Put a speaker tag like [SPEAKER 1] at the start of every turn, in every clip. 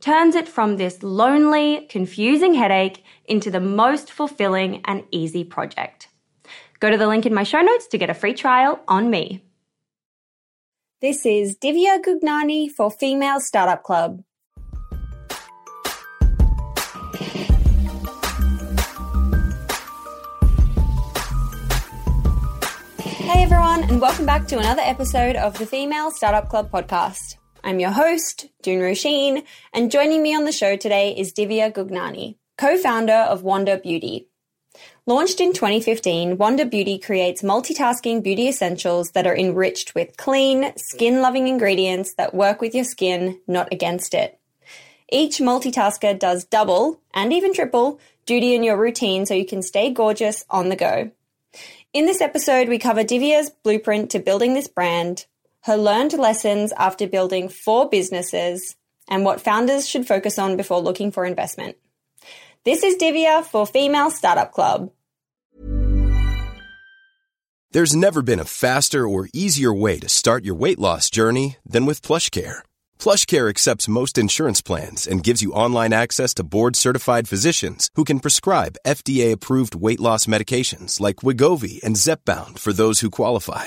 [SPEAKER 1] turns it from this lonely, confusing headache into the most fulfilling and easy project. Go to the link in my show notes to get a free trial on me.
[SPEAKER 2] This is Divya Gugnani for Female Startup Club. Hey everyone, and welcome back to another episode of the Female Startup Club podcast. I'm your host, Doone Roisin, and joining me on the show today is Divya Gugnani, co-founder of Wander Beauty. Launched in 2015, Wander Beauty creates multitasking beauty essentials that are enriched with clean, skin-loving ingredients that work with your skin, not against it. Each multitasker does double, and even triple, duty in your routine so you can stay gorgeous on the go. In this episode, we cover Divya's blueprint to building this brand, her learned lessons after building four businesses, and what founders should focus on before looking for investment. This is Divya for Female Startup Club.
[SPEAKER 3] There's never been a faster or easier way to start your weight loss journey than with PlushCare. PlushCare accepts most insurance plans and gives you online access to board-certified physicians who can prescribe FDA-approved weight loss medications like Wegovy and Zepbound for those who qualify.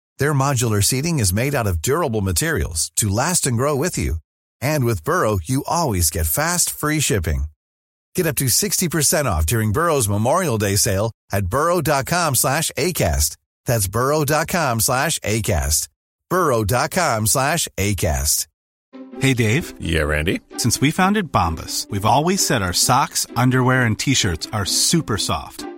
[SPEAKER 4] Their modular seating is made out of durable materials to last and grow with you. And with Burrow, you always get fast, free shipping. Get up to 60% off during Burrow's Memorial Day sale at burrow.com slash ACAST. That's burrow.com slash ACAST. burrow.com slash ACAST.
[SPEAKER 5] Hey, Dave.
[SPEAKER 6] Yeah, Randy.
[SPEAKER 5] Since we founded Bombas, we've always said our socks, underwear, and T-shirts are super soft.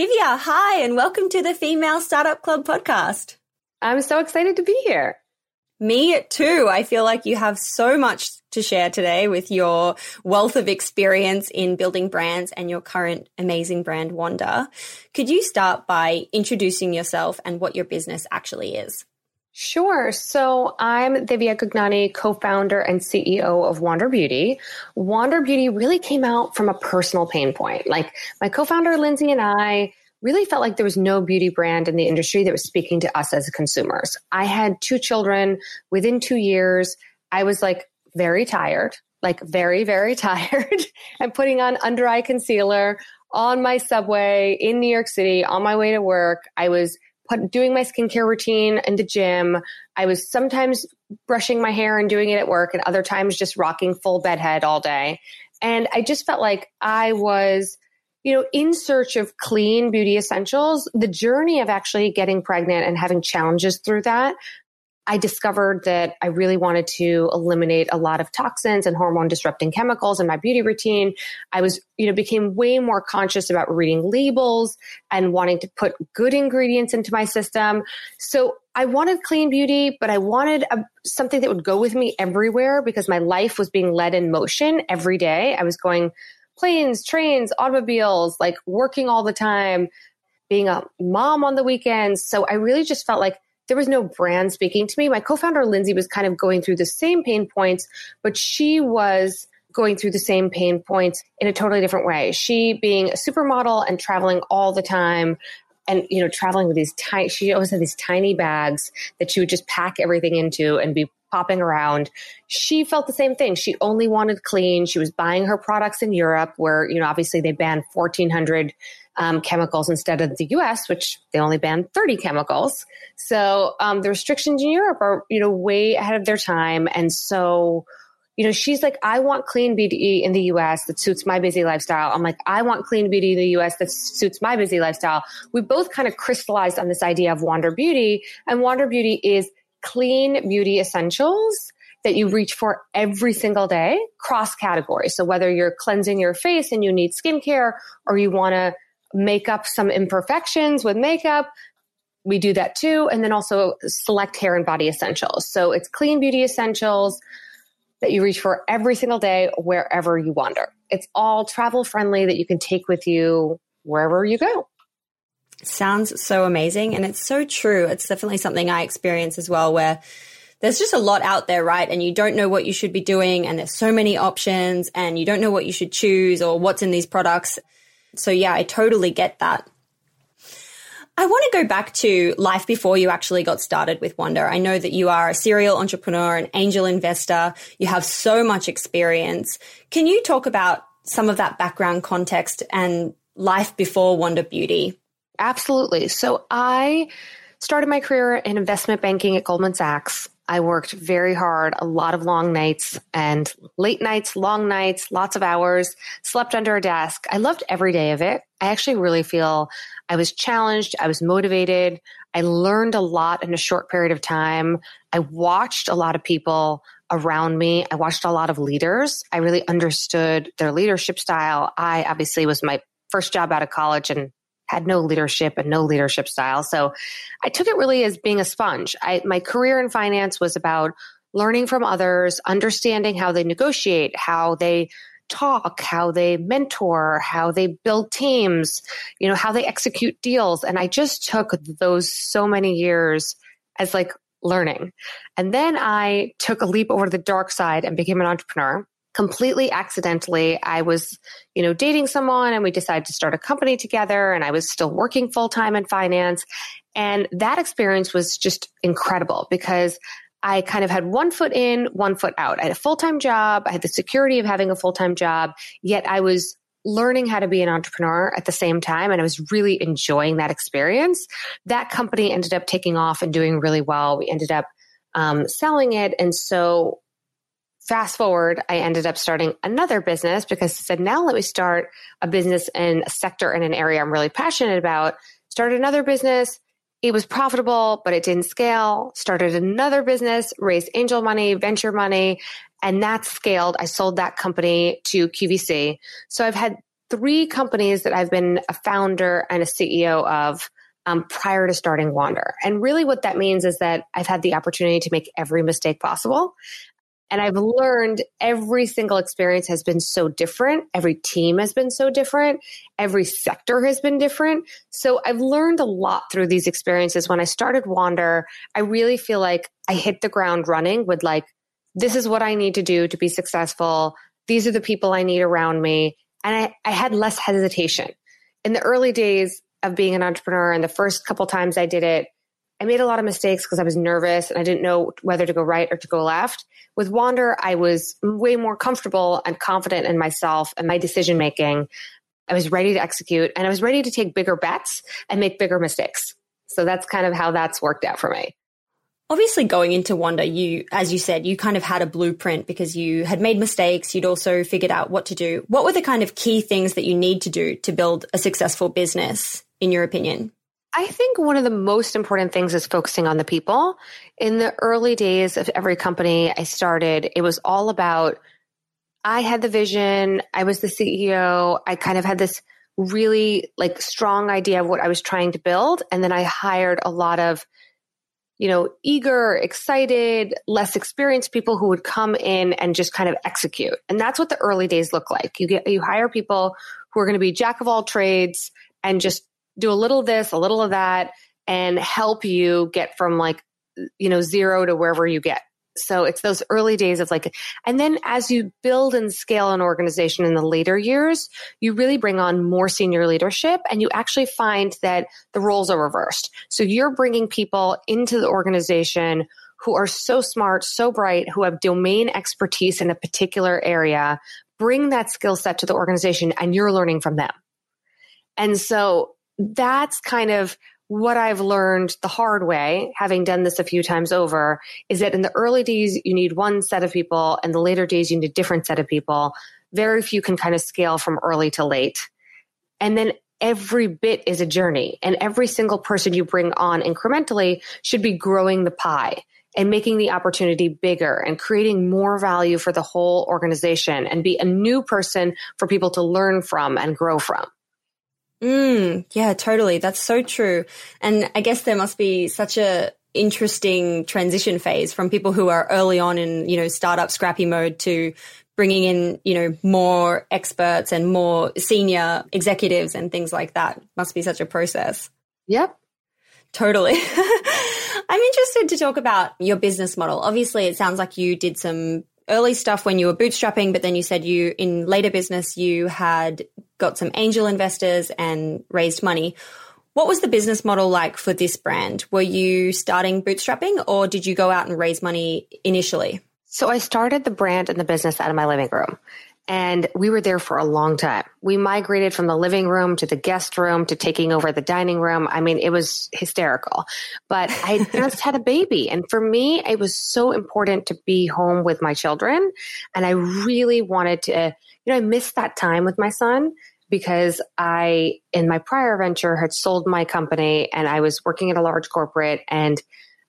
[SPEAKER 1] Divya, hi, and welcome to the Female Startup Club podcast.
[SPEAKER 7] I'm so excited to be here.
[SPEAKER 1] Me too. I feel like you have so much to share today with your wealth of experience in building brands and your current amazing brand, Wander. Could you start by introducing yourself and what your business actually is?
[SPEAKER 7] Sure. So I'm Divya Gugnani, co-founder and CEO of Wander Beauty. Wander Beauty really came out from a personal pain point. Like my co-founder Lindsay and I really felt like there was no beauty brand in the industry that was speaking to us as consumers. I had two children within 2 years. I was like very tired, like very very tired and putting on under eye concealer on my subway in New York City on my way to work. I was put, doing my skincare routine in the gym. I was sometimes brushing my hair and doing it at work, and other times just rocking full bedhead all day. And I just felt like I was, you know, in search of clean beauty essentials. The journey of actually getting pregnant and having challenges through that I discovered that I really wanted to eliminate a lot of toxins and hormone disrupting chemicals in my beauty routine. I was, you know, became way more conscious about reading labels and wanting to put good ingredients into my system. So I wanted clean beauty, but I wanted a, something that would go with me everywhere because my life was being led in motion every day. I was going planes, trains, automobiles, like working all the time, being a mom on the weekends. So I really just felt like there was no brand speaking to me. My co-founder Lindsay was kind of going through the same pain points, but she was going through the same pain points in a totally different way. She being a supermodel and traveling all the time and you know traveling with these tiny she always had these tiny bags that she would just pack everything into and be popping around she felt the same thing she only wanted clean she was buying her products in europe where you know obviously they banned 1400 um, chemicals instead of the US, which they only banned 30 chemicals. So um, the restrictions in Europe are, you know, way ahead of their time. And so, you know, she's like, I want clean beauty in the US that suits my busy lifestyle. I'm like, I want clean beauty in the US that suits my busy lifestyle. We both kind of crystallized on this idea of Wander Beauty. And Wander Beauty is clean beauty essentials that you reach for every single day cross categories. So whether you're cleansing your face and you need skincare or you want to make up some imperfections with makeup. We do that too. And then also select hair and body essentials. So it's clean beauty essentials that you reach for every single day, wherever you wander. It's all travel friendly that you can take with you wherever you go.
[SPEAKER 1] Sounds so amazing. And it's so true. It's definitely something I experience as well, where there's just a lot out there, right? And you don't know what you should be doing. And there's so many options and you don't know what you should choose or what's in these products. So yeah, I totally get that. I want to go back to life before you actually got started with Wander. I know that you are a serial entrepreneur, an angel investor. You have so much experience. Can you talk about some of that background context and life before Wander Beauty?
[SPEAKER 7] Absolutely. So I started my career in investment banking at Goldman Sachs. I worked very hard, a lot of long nights and late nights, long nights, lots of hours, slept under a desk. I loved every day of it. I actually really feel I was challenged. I was motivated. I learned a lot in a short period of time. I watched a lot of people around me. I watched a lot of leaders. I really understood their leadership style. I obviously was my first job out of college and had no leadership and no leadership style. So I took it really as being a sponge. I, my career in finance was about learning from others, understanding how they negotiate, how they talk, how they mentor, how they build teams, you know, how they execute deals. And I just took those so many years as like learning. And then I took a leap over to the dark side and became an entrepreneur completely accidentally i was you know dating someone and we decided to start a company together and i was still working full time in finance. And that experience was just incredible because i kind of had one foot in one foot out. I had a full-time job. I had the security of having a full-time job yet i was learning how to be an entrepreneur at the same time and i was really enjoying that experience. That company ended up taking off and doing really well. We ended up um, selling it. And so fast forward, I ended up starting another business because I said, now let me start a business in a sector in an area I'm really passionate about. Started another business, it was profitable, but it didn't scale. Started another business, raised angel money, venture money, and that scaled. I sold that company to QVC. So I've had three companies that I've been a founder and a CEO of um, prior to starting Wander. And really, what that means is that I've had the opportunity to make every mistake possible. And I've learned every single experience has been so different. Every team has been so different. Every sector has been different. So I've learned a lot through these experiences. When I started Wander, I really feel like I hit the ground running with like, this is what I need to do to be successful. These are the people I need around me. And I, I had less hesitation. In the early days of being an entrepreneur and the first couple times I did it, I made a lot of mistakes because I was nervous and I didn't know whether to go right or to go left. With Wander, I was way more comfortable and confident in myself and my decision making. I was ready to execute and I was ready to take bigger bets and make bigger mistakes. So that's kind of how that's worked out for me.
[SPEAKER 1] Obviously, going into Wander, you, as you said, you kind of had a blueprint because you had made mistakes. You'd also figured out what to do. What were the kind of key things that you need to do to build a successful business, in your opinion?
[SPEAKER 7] I think one of the most important things is focusing on the people. In the early days of every company I started, it was all about I had the vision, I was the CEO, I kind of had this really like strong idea of what I was trying to build and then I hired a lot of you know, eager, excited, less experienced people who would come in and just kind of execute. And that's what the early days look like. You get you hire people who are going to be jack of all trades and just do a little of this, a little of that, and help you get from like, you know, zero to wherever you get. So it's those early days of like, and then as you build and scale an organization in the later years, you really bring on more senior leadership and you actually find that the roles are reversed. So you're bringing people into the organization who are so smart, so bright, who have domain expertise in a particular area, bring that skill set to the organization and you're learning from them. And so that's kind of what I've learned the hard way, having done this a few times over, is that in the early days, you need one set of people, and the later days, you need a different set of people. Very few can kind of scale from early to late. And then every bit is a journey, and every single person you bring on incrementally should be growing the pie and making the opportunity bigger and creating more value for the whole organization and be a new person for people to learn from and grow from.
[SPEAKER 1] Mm, yeah, totally. That's so true. And I guess there must be such a interesting transition phase from people who are early on in, you know, startup scrappy mode to bringing in, you know, more experts and more senior executives and things like that. Must be such a process.
[SPEAKER 7] Yep.
[SPEAKER 1] Totally. I'm interested to talk about your business model. Obviously, it sounds like you did some early stuff when you were bootstrapping, but then you said you, in later business, you had got some angel investors and raised money. What was the business model like for this brand? Were you starting bootstrapping or did you go out and raise money initially?
[SPEAKER 7] So I started the brand and the business out of my living room. And we were there for a long time. We migrated from the living room to the guest room to taking over the dining room. I mean, it was hysterical. But I just had a baby. And for me, it was so important to be home with my children. And I really wanted to, you know, I missed that time with my son because I, in my prior venture, had sold my company and I was working at a large corporate and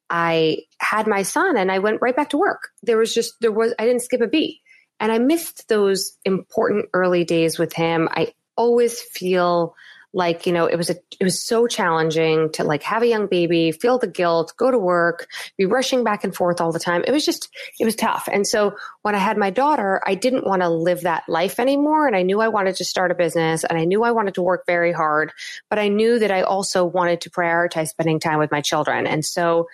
[SPEAKER 7] I had my son and I went right back to work. There was just, there was, I didn't skip a beat. And I missed those important early days with him. I always feel like you know it was a it was so challenging to like have a young baby feel the guilt go to work be rushing back and forth all the time. It was just it was tough. And so when i had my daughter i didn't want to live that life anymore and i knew i wanted to start a business and i knew i wanted to work very hard but i knew that i also wanted to prioritize spending time with my children. And so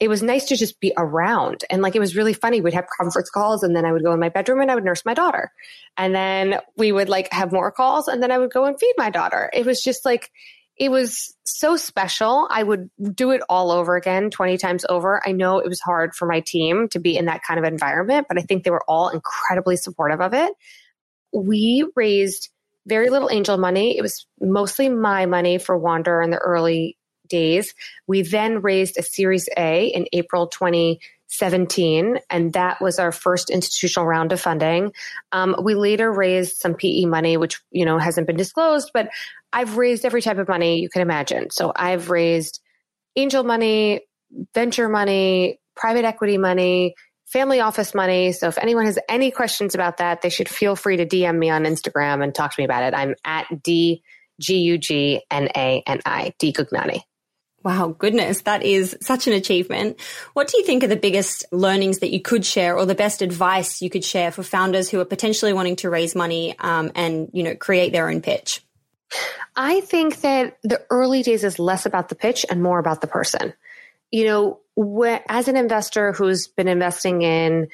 [SPEAKER 7] it was nice to just be around. And like, it was really funny. We'd have conference calls and then I would go in my bedroom and I would nurse my daughter. And then we would like have more calls and then I would go and feed my daughter. It was just like, it was so special. I would do it all over again 20 times over. I know it was hard for my team to be in that kind of environment, but I think they were all incredibly supportive of it. We raised very little angel money. It was mostly my money for Wander in the early days. We then raised a Series A in April 2017, and that was our first institutional round of funding. Um, we later raised some PE money, which you know hasn't been disclosed, but I've raised every type of money you can imagine. So I've raised angel money, venture money, private equity money, family office money. So if anyone has any questions about that, they should feel free to DM me on Instagram and talk to me about it. I'm at D G U G N A N I, D Gugnani.
[SPEAKER 1] Wow, goodness, that is such an achievement. What do you think are the biggest learnings that you could share or the best advice you could share for founders who are potentially wanting to raise money um, and, you know, create their own pitch?
[SPEAKER 7] I think that the early days is less about the pitch and more about the person. You know, wh- as an investor who's been investing in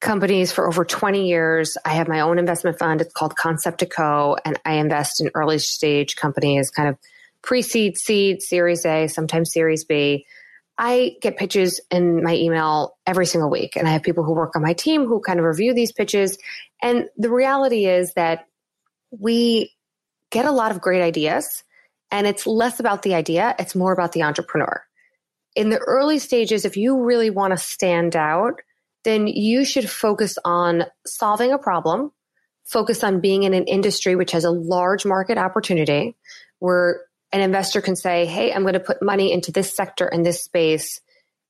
[SPEAKER 7] companies for over 20 years, I have my own investment fund. It's called Concept Co. And I invest in early stage companies, kind of pre seed, seed, series A, sometimes series B. I get pitches in my email every single week. And I have people who work on my team who kind of review these pitches. And the reality is that we get a lot of great ideas. And it's less about the idea, it's more about the entrepreneur. In the early stages, if you really want to stand out, then you should focus on solving a problem, focus on being in an industry which has a large market opportunity where an investor can say, Hey, I'm going to put money into this sector and this space.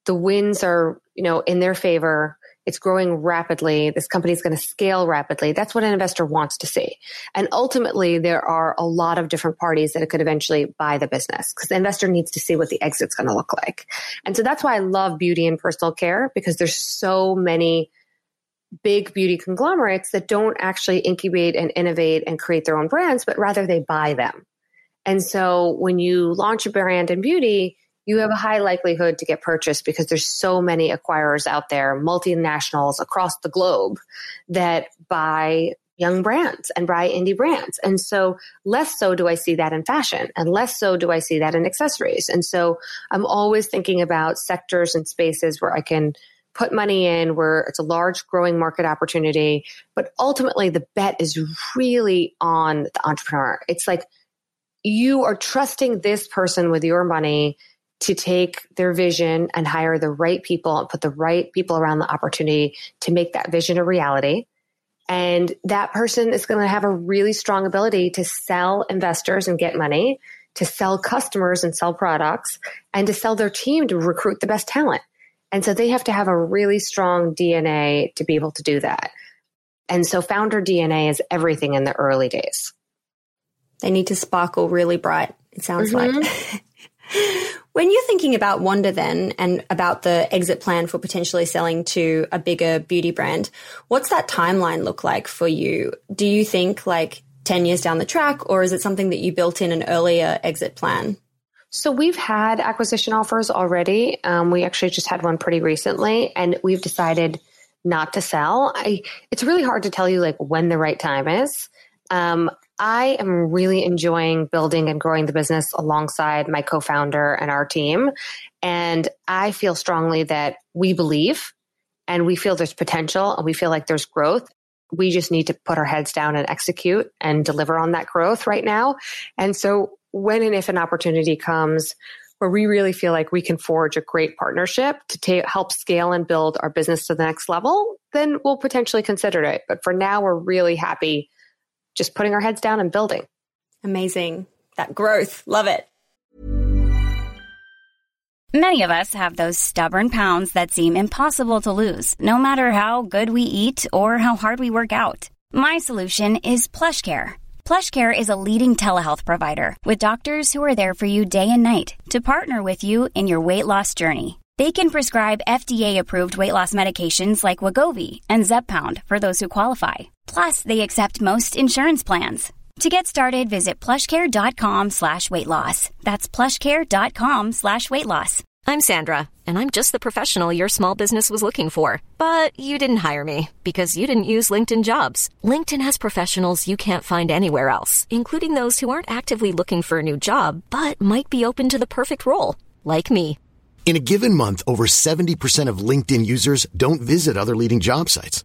[SPEAKER 7] The winds are, you know, in their favor. It's growing rapidly. This company is going to scale rapidly. That's what an investor wants to see. And ultimately, there are a lot of different parties that could eventually buy the business because the investor needs to see what the exit's going to look like. And so that's why I love beauty and personal care because there's so many big beauty conglomerates that don't actually incubate and innovate and create their own brands, but rather they buy them. And so when you launch a brand in beauty, you have a high likelihood to get purchased because there's so many acquirers out there, multinationals across the globe that buy young brands and buy indie brands. And so less so do I see that in fashion and less so do I see that in accessories. And so I'm always thinking about sectors and spaces where I can put money in where it's a large growing market opportunity. But ultimately the bet is really on the entrepreneur. It's like you are trusting this person with your money to take their vision and hire the right people and put the right people around the opportunity to make that vision a reality. And that person is going to have a really strong ability to sell investors and get money, to sell customers and sell products, and to sell their team to recruit the best talent. And so they have to have a really strong DNA to be able to do that. And so founder DNA is everything in the early days.
[SPEAKER 1] They need to sparkle really bright, it sounds mm-hmm. like. when you're thinking about Wander then and about the exit plan for potentially selling to a bigger beauty brand, what's that timeline look like for you? Do you think like 10 years down the track, or is it something that you built in an earlier exit plan?
[SPEAKER 7] So we've had acquisition offers already. Um, we actually just had one pretty recently, and we've decided not to sell. I, it's really hard to tell you like when the right time is. Um, I am really enjoying building and growing the business alongside my co founder and our team. And I feel strongly that we believe and we feel there's potential and we feel like there's growth. We just need to put our heads down and execute and deliver on that growth right now. And so, when and if an opportunity comes where we really feel like we can forge a great partnership to ta- help scale and build our business to the next level, then we'll potentially consider it. But for now, we're really happy just putting our heads down and building.
[SPEAKER 1] Amazing. That growth. Love it.
[SPEAKER 8] Many of us have those stubborn pounds that seem impossible to lose, no matter how good we eat or how hard we work out. My solution is PlushCare. PlushCare is a leading telehealth provider with doctors who are there for you day and night to partner with you in your weight loss journey. They can prescribe FDA-approved weight loss medications like Wegovy and Zepbound for those who qualify. Plus, they accept most insurance plans. To get started, visit plushcare.com slash weight loss. That's plushcare.com slash weight loss.
[SPEAKER 9] I'm Sandra, and I'm just the professional your small business was looking for. But you didn't hire me because you didn't use LinkedIn jobs. LinkedIn has professionals you can't find anywhere else, including those who aren't actively looking for a new job, but might be open to the perfect role, like me.
[SPEAKER 10] In a given month, over 70% of LinkedIn users don't visit other leading job sites.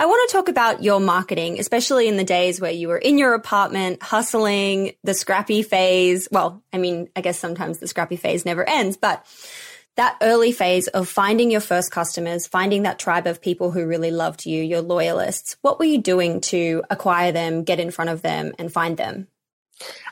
[SPEAKER 1] I want to talk about your marketing, especially in the days where you were in your apartment hustling the scrappy phase. Well, I mean, I guess sometimes the scrappy phase never ends, but that early phase of finding your first customers, finding that tribe of people who really loved you, your loyalists, what were you doing to acquire them, get in front of them, and find them?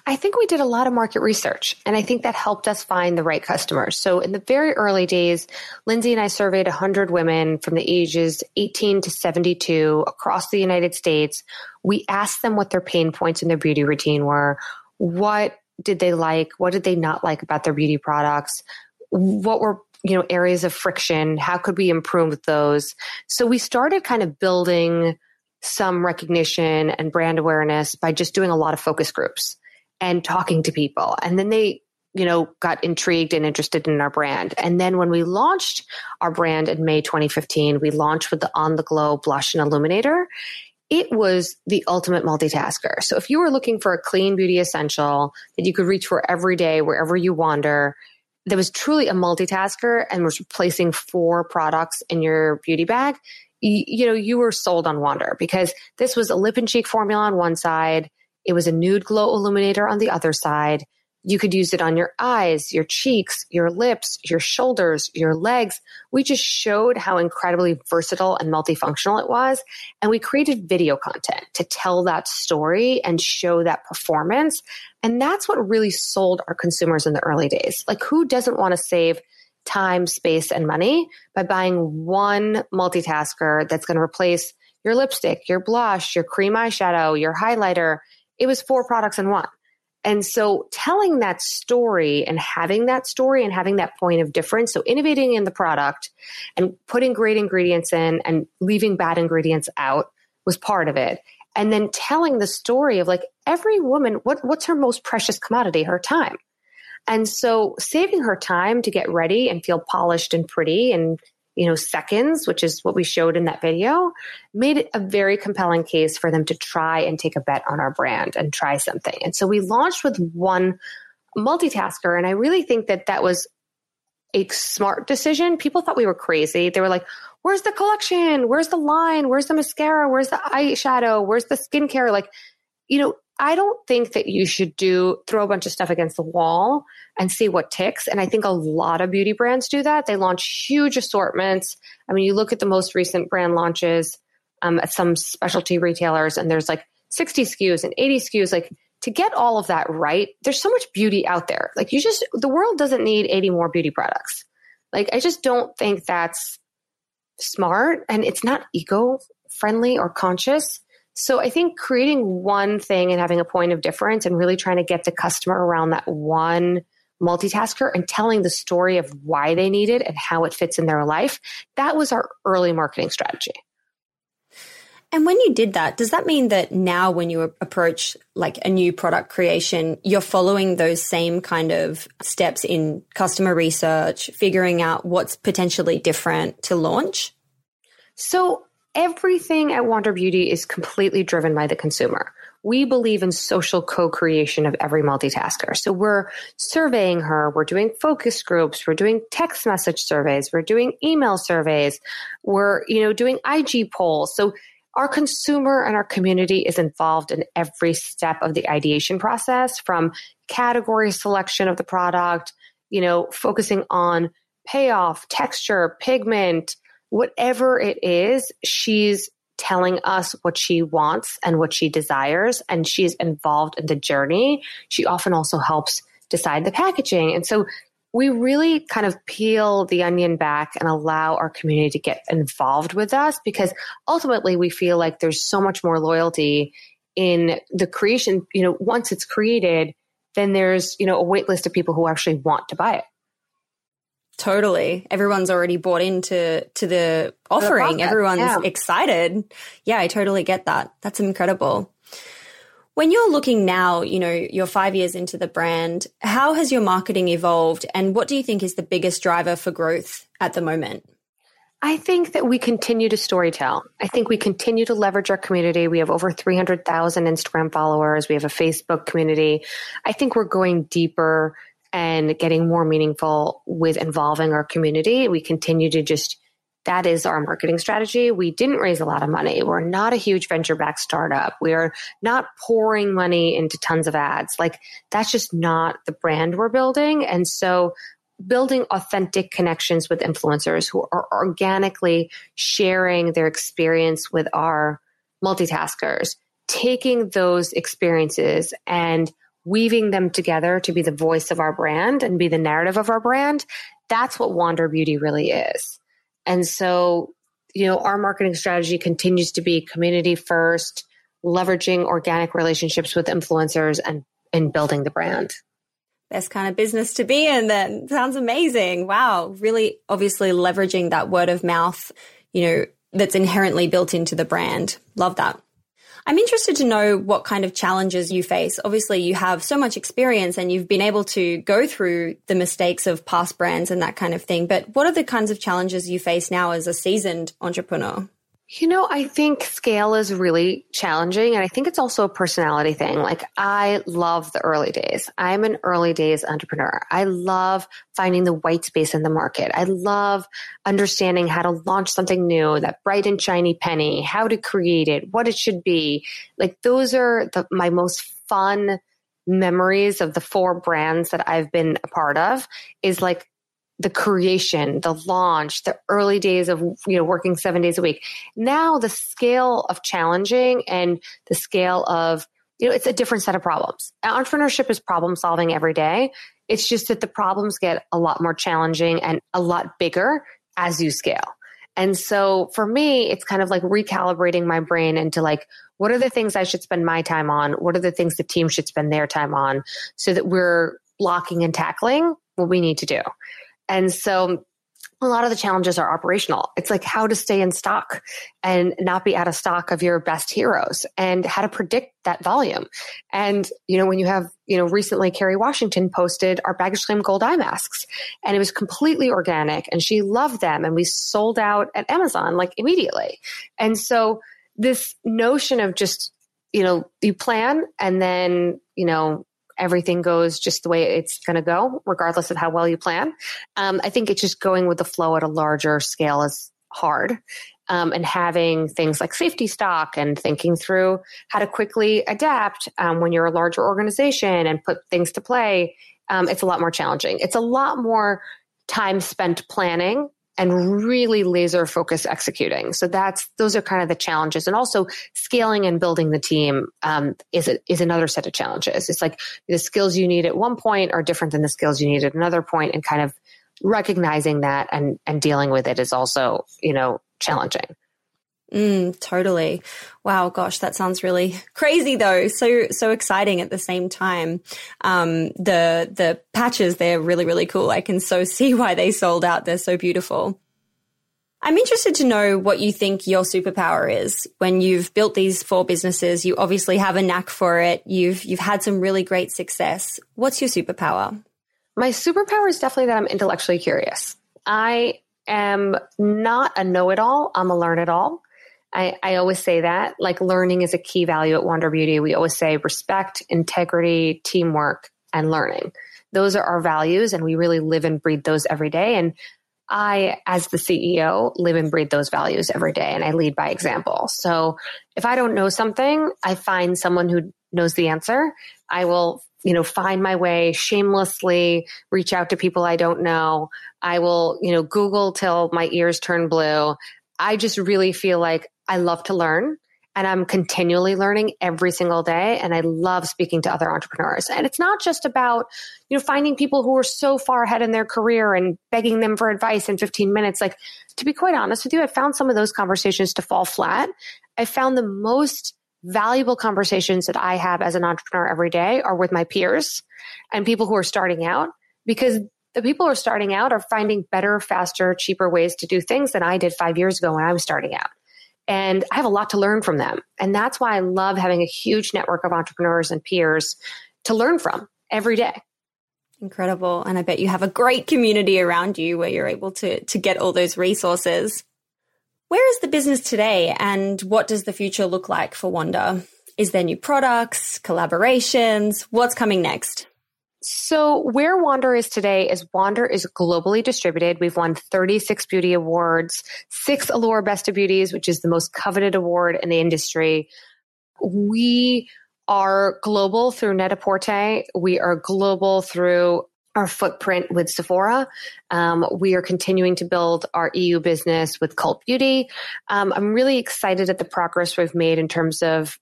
[SPEAKER 7] I think we did a lot of market research, and I think that helped us find the right customers. So, in the very early days, Lindsay and I surveyed 100 women from the ages 18 to 72 across the United States. We asked them what their pain points in their beauty routine were. What did they like? What did they not like about their beauty products? What were you know areas of friction? How could we improve those? So we started kind of building some recognition and brand awareness by just doing a lot of focus groups and talking to people. And then they, you know, got intrigued and interested in our brand. And then when we launched our brand in May 2015, we launched with the On the Glow blush and illuminator. It was the ultimate multitasker. So if you were looking for a clean beauty essential that you could reach for every day, wherever you wander, there was truly a multitasker and was replacing four products in your beauty bag. You, you know, you were sold on Wander because this was a lip and cheek formula on one side, it was a nude glow illuminator on the other side. You could use it on your eyes, your cheeks, your lips, your shoulders, your legs. We just showed how incredibly versatile and multifunctional it was. And we created video content to tell that story and show that performance. And that's what really sold our consumers in the early days. Like, who doesn't want to save time, space, and money by buying one multitasker that's going to replace your lipstick, your blush, your cream eyeshadow, your highlighter? it was four products in one. And so telling that story and having that story and having that point of difference, so innovating in the product and putting great ingredients in and leaving bad ingredients out was part of it. And then telling the story of like every woman, what, what's her most precious commodity? Her time. And so saving her time to get ready and feel polished and pretty and you know, seconds, which is what we showed in that video, made it a very compelling case for them to try and take a bet on our brand and try something. And so we launched with one multitasker. And I really think that that was a smart decision. People thought we were crazy. They were like, where's the collection? Where's the line? Where's the mascara? Where's the eyeshadow? Where's the skincare? Like, you know, I don't think that you should do throw a bunch of stuff against the wall and see what ticks. And I think a lot of beauty brands do that. They launch huge assortments. I mean, you look at the most recent brand launches um, at some specialty retailers, and there's like 60 SKUs and 80 SKUs. Like to get all of that right, there's so much beauty out there. Like you just, the world doesn't need 80 more beauty products. Like I just don't think that's smart and it's not eco friendly or conscious. So I think creating one thing and having a point of difference and really trying to get the customer around that one multitasker and telling the story of why they need it and how it fits in their life, that was our early marketing strategy.
[SPEAKER 1] And when you did that, does that mean that now when you approach like a new product creation, you're following those same kind of steps in customer research, figuring out what's potentially different to launch?
[SPEAKER 7] So everything at Wander Beauty is completely driven by the consumer. We believe in social co-creation of every multitasker. So we're surveying her, we're doing focus groups, we're doing text message surveys, we're doing email surveys, we're, you know, doing IG polls. So our consumer and our community is involved in every step of the ideation process from category selection of the product, you know, focusing on payoff, texture, pigment, whatever it is, she's telling us what she wants and what she desires, and she's involved in the journey. She often also helps decide the packaging. And so we really kind of peel the onion back and allow our community to get involved with us because ultimately we feel like there's so much more loyalty in the creation. You know, once it's created, then there's, you know, a wait list of people who actually want to buy it.
[SPEAKER 1] Totally. Everyone's already bought into to the offering. The Everyone's yeah. excited. Yeah, I totally get that. That's incredible. When you're looking now, you know, you're 5 years into the brand, how has your marketing evolved and what do you think is the biggest driver for growth at the moment?
[SPEAKER 7] I think that we continue to storytell. I think we continue to leverage our community. We have over 300,000 Instagram followers. We have a Facebook community. I think we're going deeper and getting more meaningful with involving our community. We continue to just, that is our marketing strategy. We didn't raise a lot of money. We're not a huge venture backed startup. We are not pouring money into tons of ads. Like that's just not the brand we're building. And so building authentic connections with influencers who are organically sharing their experience with our multitaskers, taking those experiences and weaving them together to be the voice of our brand and be the narrative of our brand, that's what Wander Beauty really is. And so, you know, our marketing strategy continues to be community first, leveraging organic relationships with influencers and, and building the brand.
[SPEAKER 1] Best kind of business to be in then. Sounds amazing. Wow. Really obviously leveraging that word of mouth, you know, that's inherently built into the brand. Love that. I'm interested to know what kind of challenges you face. Obviously, you have so much experience and you've been able to go through the mistakes of past brands and that kind of thing. But what are the kinds of challenges you face now as a seasoned entrepreneur?
[SPEAKER 7] You know, I think scale is really challenging. And I think it's also a personality thing. Like, I love the early days. I'm an early days entrepreneur. I love finding the white space in the market. I love understanding how to launch something new, that bright and shiny penny, how to create it, what it should be. Like, those are the, my most fun memories of the four brands that I've been a part of is like the creation, the launch, the early days of, you know, working seven days a week. Now the scale of challenging and the scale of, you know, it's a different set of problems. Entrepreneurship is problem solving every day. It's just that the problems get a lot more challenging and a lot bigger as you scale. And so for me, it's kind of like recalibrating my brain into like, what are the things I should spend my time on? What are the things the team should spend their time on so that we're blocking and tackling what we need to do? And so a lot of the challenges are operational. It's like how to stay in stock and not be out of stock of your best heroes and how to predict that volume. And, you know, when you have, you know, recently Kerry Washington posted our baggage claim gold eye masks and it was completely organic and she loved them and we sold out at Amazon like immediately. And so this notion of just, you know, you plan and then, you know, everything goes just the way it's going to go, regardless of how well you plan. Um, I think it's just going with the flow at a larger scale is hard. Um, and having things like safety stock and thinking through how to quickly adapt um, when you're a larger organization and put things to play, um, it's a lot more challenging. It's a lot more time spent planning and really laser focus executing. So that's those are kind of the challenges, and also scaling and building the team um, is a, is another set of challenges. It's like the skills you need at one point are different than the skills you need at another point, and kind of recognizing that and and dealing with it is also you know challenging.
[SPEAKER 1] Mm, totally. Wow, gosh, that sounds really crazy though. So so exciting at the same time. Um, the the patches they're really really cool. I can so see why they sold out. They're so beautiful. I'm interested to know what you think your superpower is. When you've built these four businesses, you obviously have a knack for it. You've you've had some really great success. What's your superpower?
[SPEAKER 7] My superpower is definitely that I'm intellectually curious. I am not a know-it-all. I'm a learn-it-all. I, I always say that. Like learning is a key value at Wander Beauty. We always say respect, integrity, teamwork, and learning. Those are our values, and we really live and breathe those every day. And I, as the CEO, live and breathe those values every day and I lead by example. So if I don't know something, I find someone who knows the answer. I will, you know, find my way shamelessly, reach out to people I don't know. I will, you know, Google till my ears turn blue. I just really feel like I love to learn and I'm continually learning every single day. And I love speaking to other entrepreneurs. And it's not just about, you know, finding people who are so far ahead in their career and begging them for advice in 15 minutes. Like, to be quite honest with you, I found some of those conversations to fall flat. I found the most valuable conversations that I have as an entrepreneur every day are with my peers and people who are starting out because the people who are starting out are finding better, faster, cheaper ways to do things than I did five years ago when I was starting out. And I have a lot to learn from them. And that's why I love having a huge network of entrepreneurs and peers to learn from every day.
[SPEAKER 1] Incredible. And I bet you have a great community around you where you're able to, to get all those resources. Where is the business today and what does the future look like for Wander? Is there new products, collaborations? What's coming next?
[SPEAKER 7] So, where Wander is today is Wander is globally distributed. We've won 36 beauty awards, six Allure Best of Beauties, which is the most coveted award in the industry. We are global through Net-a-Porter. We are global through our footprint with Sephora. Um, we are continuing to build our EU business with Cult Beauty. Um, I'm really excited at the progress we've made in terms of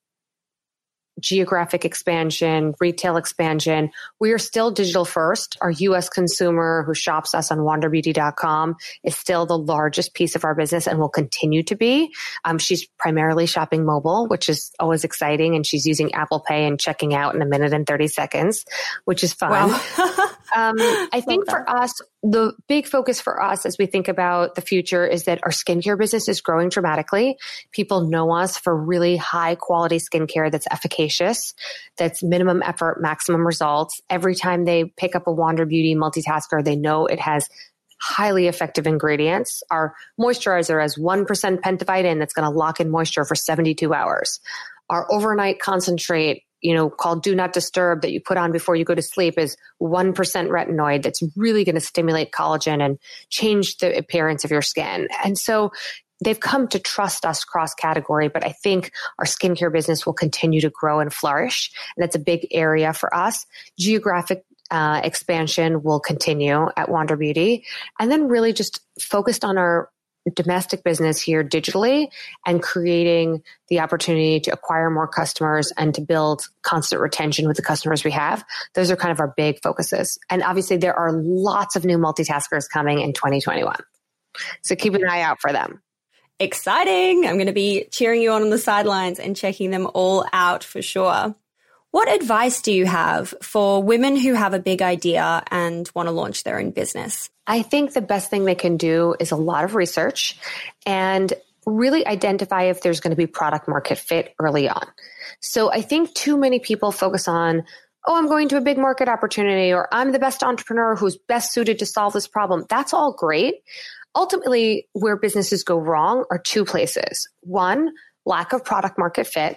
[SPEAKER 7] geographic expansion, retail expansion. We are still digital first. Our US consumer who shops us on wanderbeauty.com is still the largest piece of our business and will continue to be. Um, she's primarily shopping mobile, which is always exciting. And she's using Apple Pay and checking out in a minute and 30 seconds, which is fun. Wow. um, I think for us, the big focus for us as we think about the future is that our skincare business is growing dramatically. People know us for really high quality skincare that's efficacious, that's minimum effort, maximum results. Every time they pick up a Wander Beauty multitasker, they know it has highly effective ingredients. Our moisturizer has 1% pentavitamin that's going to lock in moisture for 72 hours. Our overnight concentrate you know, called do not disturb that you put on before you go to sleep is 1% retinoid that's really going to stimulate collagen and change the appearance of your skin. And so they've come to trust us cross category, but I think our skincare business will continue to grow and flourish. And that's a big area for us. Geographic uh, expansion will continue at Wander Beauty. And then really just focused on our domestic business here digitally and creating the opportunity to acquire more customers and to build constant retention with the customers we have. Those are kind of our big focuses. And obviously there are lots of new multitaskers coming in 2021. So keep an eye out for them.
[SPEAKER 1] Exciting. I'm going to be cheering you on on the sidelines and checking them all out for sure. What advice do you have for women who have a big idea and want to launch their own business?
[SPEAKER 7] I think the best thing they can do is a lot of research and really identify if there's going to be product market fit early on. So I think too many people focus on, oh, I'm going to a big market opportunity or I'm the best entrepreneur who's best suited to solve this problem. That's all great. Ultimately, where businesses go wrong are two places. One, lack of product market fit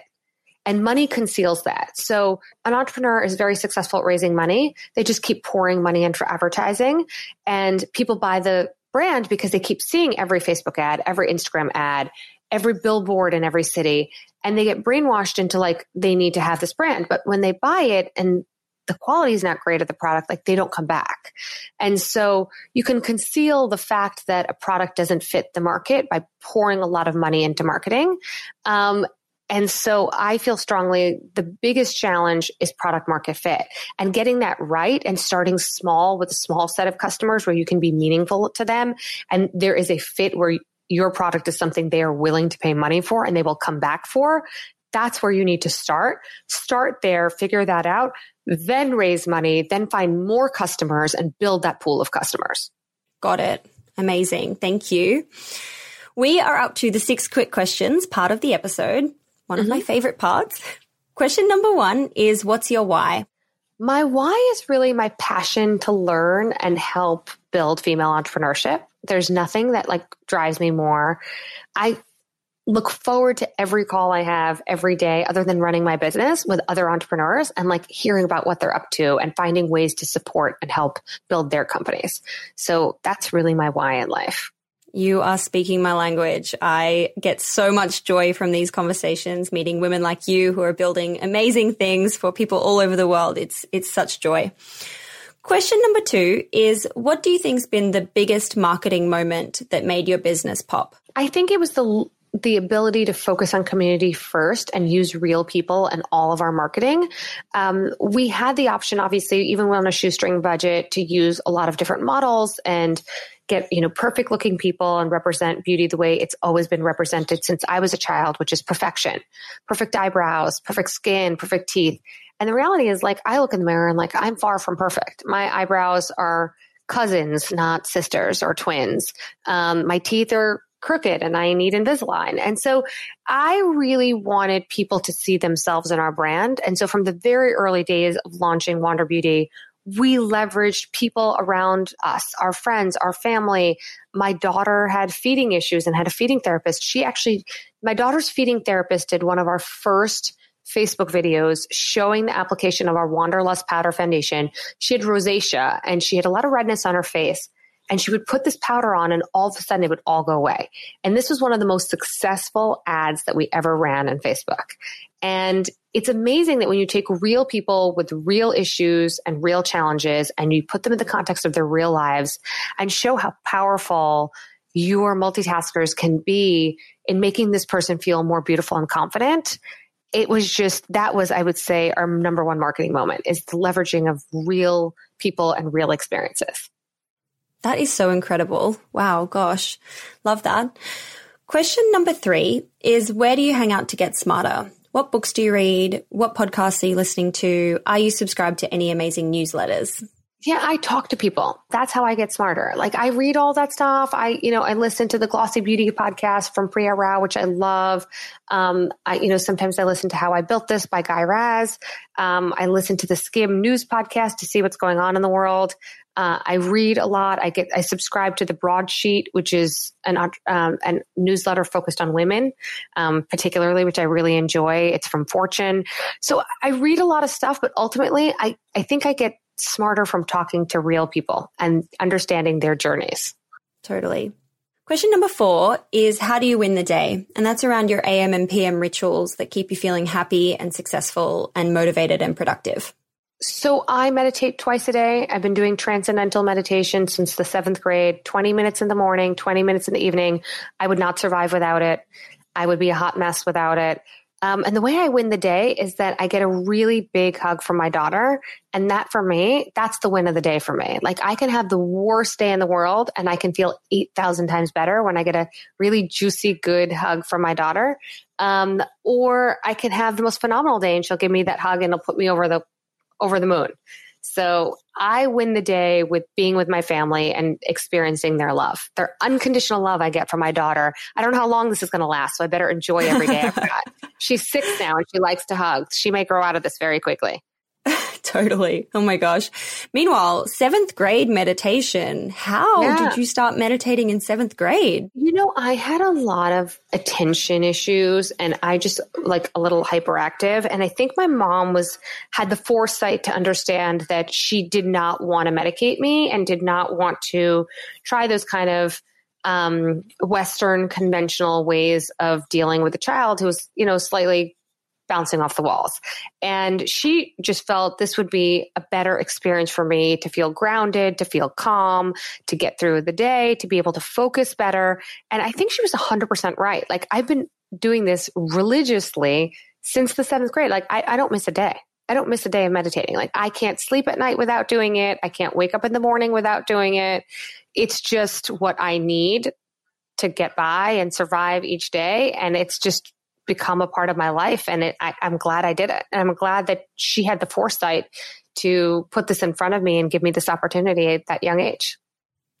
[SPEAKER 7] and money conceals that. So an entrepreneur is very successful at raising money. They just keep pouring money in for advertising and people buy the brand because they keep seeing every Facebook ad, every Instagram ad, every billboard in every city. And they get brainwashed into like, they need to have this brand. But when they buy it and the quality is not great of the product, like they don't come back. And so you can conceal the fact that a product doesn't fit the market by pouring a lot of money into marketing. Um, and so I feel strongly the biggest challenge is product market fit and getting that right and starting small with a small set of customers where you can be meaningful to them. And there is a fit where your product is something they are willing to pay money for and they will come back for. That's where you need to start. Start there, figure that out, then raise money, then find more customers and build that pool of customers.
[SPEAKER 1] Got it. Amazing. Thank you. We are up to the six quick questions part of the episode, one mm-hmm. of my favorite parts. Question number one is What's your why?
[SPEAKER 7] My why is really my passion to learn and help build female entrepreneurship. There's nothing that like drives me more. I look forward to every call I have every day other than running my business with other entrepreneurs and like hearing about what they're up to and finding ways to support and help build their companies. So that's really my why in life.
[SPEAKER 1] You are speaking my language. I get so much joy from these conversations, meeting women like you who are building amazing things for people all over the world. It's, it's such joy. Question number two is what do you think's been the biggest marketing moment that made your business pop?
[SPEAKER 7] I think it was the the ability to focus on community first and use real people and all of our marketing. Um, we had the option, obviously, even on a shoestring budget, to use a lot of different models and get you know perfect looking people and represent beauty the way it's always been represented since I was a child, which is perfection, perfect eyebrows, perfect skin, perfect teeth. And the reality is, like, I look in the mirror and like I'm far from perfect. My eyebrows are cousins, not sisters or twins. Um, my teeth are crooked and I need Invisalign. And so I really wanted people to see themselves in our brand. And so from the very early days of launching Wander Beauty, we leveraged people around us, our friends, our family. My daughter had feeding issues and had a feeding therapist. She actually, my daughter's feeding therapist did one of our first Facebook videos showing the application of our Wanderlust powder foundation. She had rosacea and she had a lot of redness on her face and she would put this powder on and all of a sudden it would all go away. And this was one of the most successful ads that we ever ran on Facebook. And it's amazing that when you take real people with real issues and real challenges and you put them in the context of their real lives and show how powerful your multitaskers can be in making this person feel more beautiful and confident. It was just, that was, I would say, our number one marketing moment is the leveraging of real people and real experiences.
[SPEAKER 1] That is so incredible. Wow, gosh. Love that. Question number three is where do you hang out to get smarter? What books do you read? What podcasts are you listening to? Are you subscribed to any amazing newsletters?
[SPEAKER 7] Yeah, I talk to people. That's how I get smarter. Like I read all that stuff. I, you know, I listen to the Glossy Beauty podcast from Priya Rao, which I love. Um, I, you know, sometimes I listen to How I Built This by Guy Raz. Um, I listen to the Skimm News podcast to see what's going on in the world. Uh, I read a lot. I get I subscribe to the Broadsheet, which is an um, an newsletter focused on women, um, particularly, which I really enjoy. It's from Fortune, so I read a lot of stuff. But ultimately, I I think I get smarter from talking to real people and understanding their journeys.
[SPEAKER 1] Totally. Question number four is how do you win the day? And that's around your AM and PM rituals that keep you feeling happy and successful and motivated and productive.
[SPEAKER 7] So I meditate twice a day. I've been doing transcendental meditation since the seventh grade, 20 minutes in the morning, 20 minutes in the evening. I would not survive without it. I would be a hot mess without it. Um, and the way I win the day is that I get a really big hug from my daughter. And that for me, that's the win of the day for me. Like I can have the worst day in the world and I can feel 8,000 times better when I get a really juicy, good hug from my daughter. Um, or I can have the most phenomenal day and she'll give me that hug and it'll put me over the over the moon. So I win the day with being with my family and experiencing their love, their unconditional love I get from my daughter. I don't know how long this is going to last, so I better enjoy every day I've got. She's six now and she likes to hug. She may grow out of this very quickly.
[SPEAKER 1] totally. Oh my gosh. Meanwhile, seventh grade meditation. How yeah. did you start meditating in seventh grade?
[SPEAKER 7] You know, I had a lot of attention issues and I just like a little hyperactive. And I think my mom was, had the foresight to understand that she did not want to medicate me and did not want to try those kind of um, Western conventional ways of dealing with a child who was, you know, slightly bouncing off the walls. And she just felt this would be a better experience for me to feel grounded, to feel calm, to get through the day, to be able to focus better. And I think she was 100% right. Like I've been doing this religiously since the seventh grade. Like I, I don't miss a day. I don't miss a day of meditating. Like I can't sleep at night without doing it. I can't wake up in the morning without doing it. It's just what I need to get by and survive each day. And it's just become a part of my life. And it, I, I'm glad I did it. And I'm glad that she had the foresight to put this in front of me and give me this opportunity at that young age.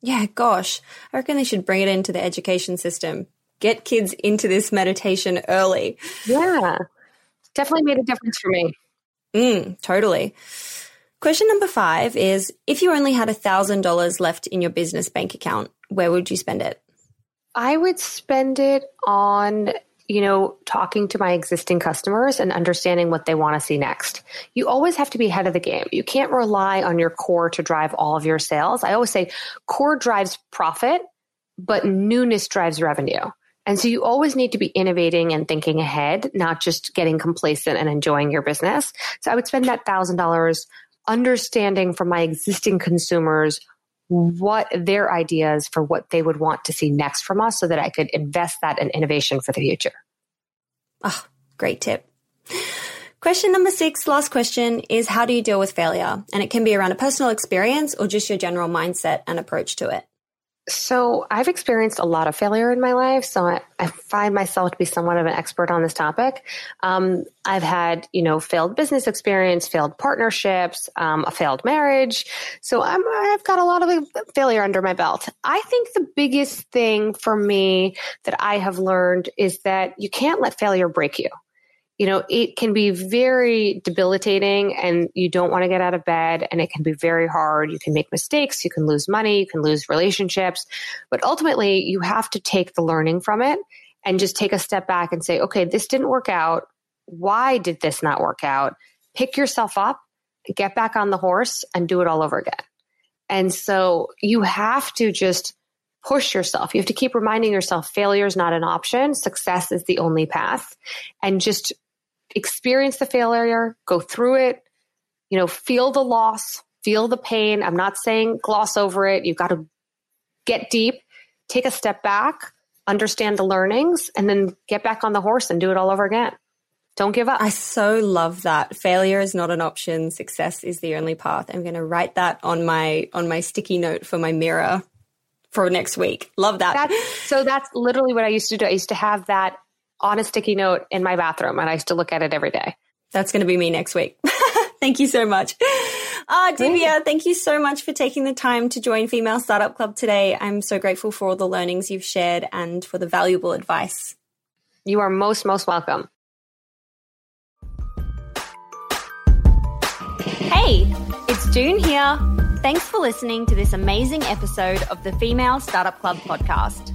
[SPEAKER 1] Yeah, gosh. I reckon they should bring it into the education system.
[SPEAKER 11] get kids into this meditation early.
[SPEAKER 7] Yeah. Definitely made a difference for me.
[SPEAKER 11] Mm, totally. Question number five is if you only had $1,000 left in your business bank account, where would you spend it?
[SPEAKER 7] I would spend it on, you know, talking to my existing customers and understanding what they want to see next. You always have to be ahead of the game. You can't rely on your core to drive all of your sales. I always say core drives profit, but newness drives revenue. And so you always need to be innovating and thinking ahead, not just getting complacent and enjoying your business. So I would spend that thousand dollars understanding from my existing consumers what their ideas for what they would want to see next from us so that I could invest that in innovation for the future.
[SPEAKER 11] Oh, great tip. Question number six, last question, is how do you deal with failure? And it can be around a personal experience or just your general mindset and approach to it.
[SPEAKER 7] So I've experienced a lot of failure in my life, so I, I find myself to be somewhat of an expert on this topic. Um, I've had, you know, failed business experience, failed partnerships, um, a failed marriage. So I'm, I've got a lot of failure under my belt. I think the biggest thing for me that I have learned is that you can't let failure break you you know, it can be very debilitating and you don't want to get out of bed and it can be very hard. You can make mistakes, you can lose money, you can lose relationships, but ultimately you have to take the learning from it and just take a step back and say, okay, this didn't work out. Why did this not work out? Pick yourself up, get back on the horse and do it all over again. And so you have to just push yourself. You have to keep reminding yourself failure is not an option. Success is the only path. And just experience the failure, go through it, you know, feel the loss, feel the pain. I'm not saying gloss over it. You've got to get deep, take a step back, understand the learnings, and then get back on the horse and do it all over again. Don't give up.
[SPEAKER 11] I so love that. Failure is not an option. Success is the only path. I'm going to write that on my on my sticky note for my mirror for next week. Love that.
[SPEAKER 7] That's, so that's literally what I used to do. I used to have that on a sticky note in my bathroom, and I used to look at it every day.
[SPEAKER 11] That's going to be me next week. thank you so much. Uh, Divya, thank you so much for taking the time to join Female Startup Club today. I'm so grateful for all the learnings you've shared and for the valuable advice.
[SPEAKER 7] You are most, most welcome.
[SPEAKER 1] Hey, it's Doone here. Thanks for listening to this amazing episode of the Female Startup Club podcast.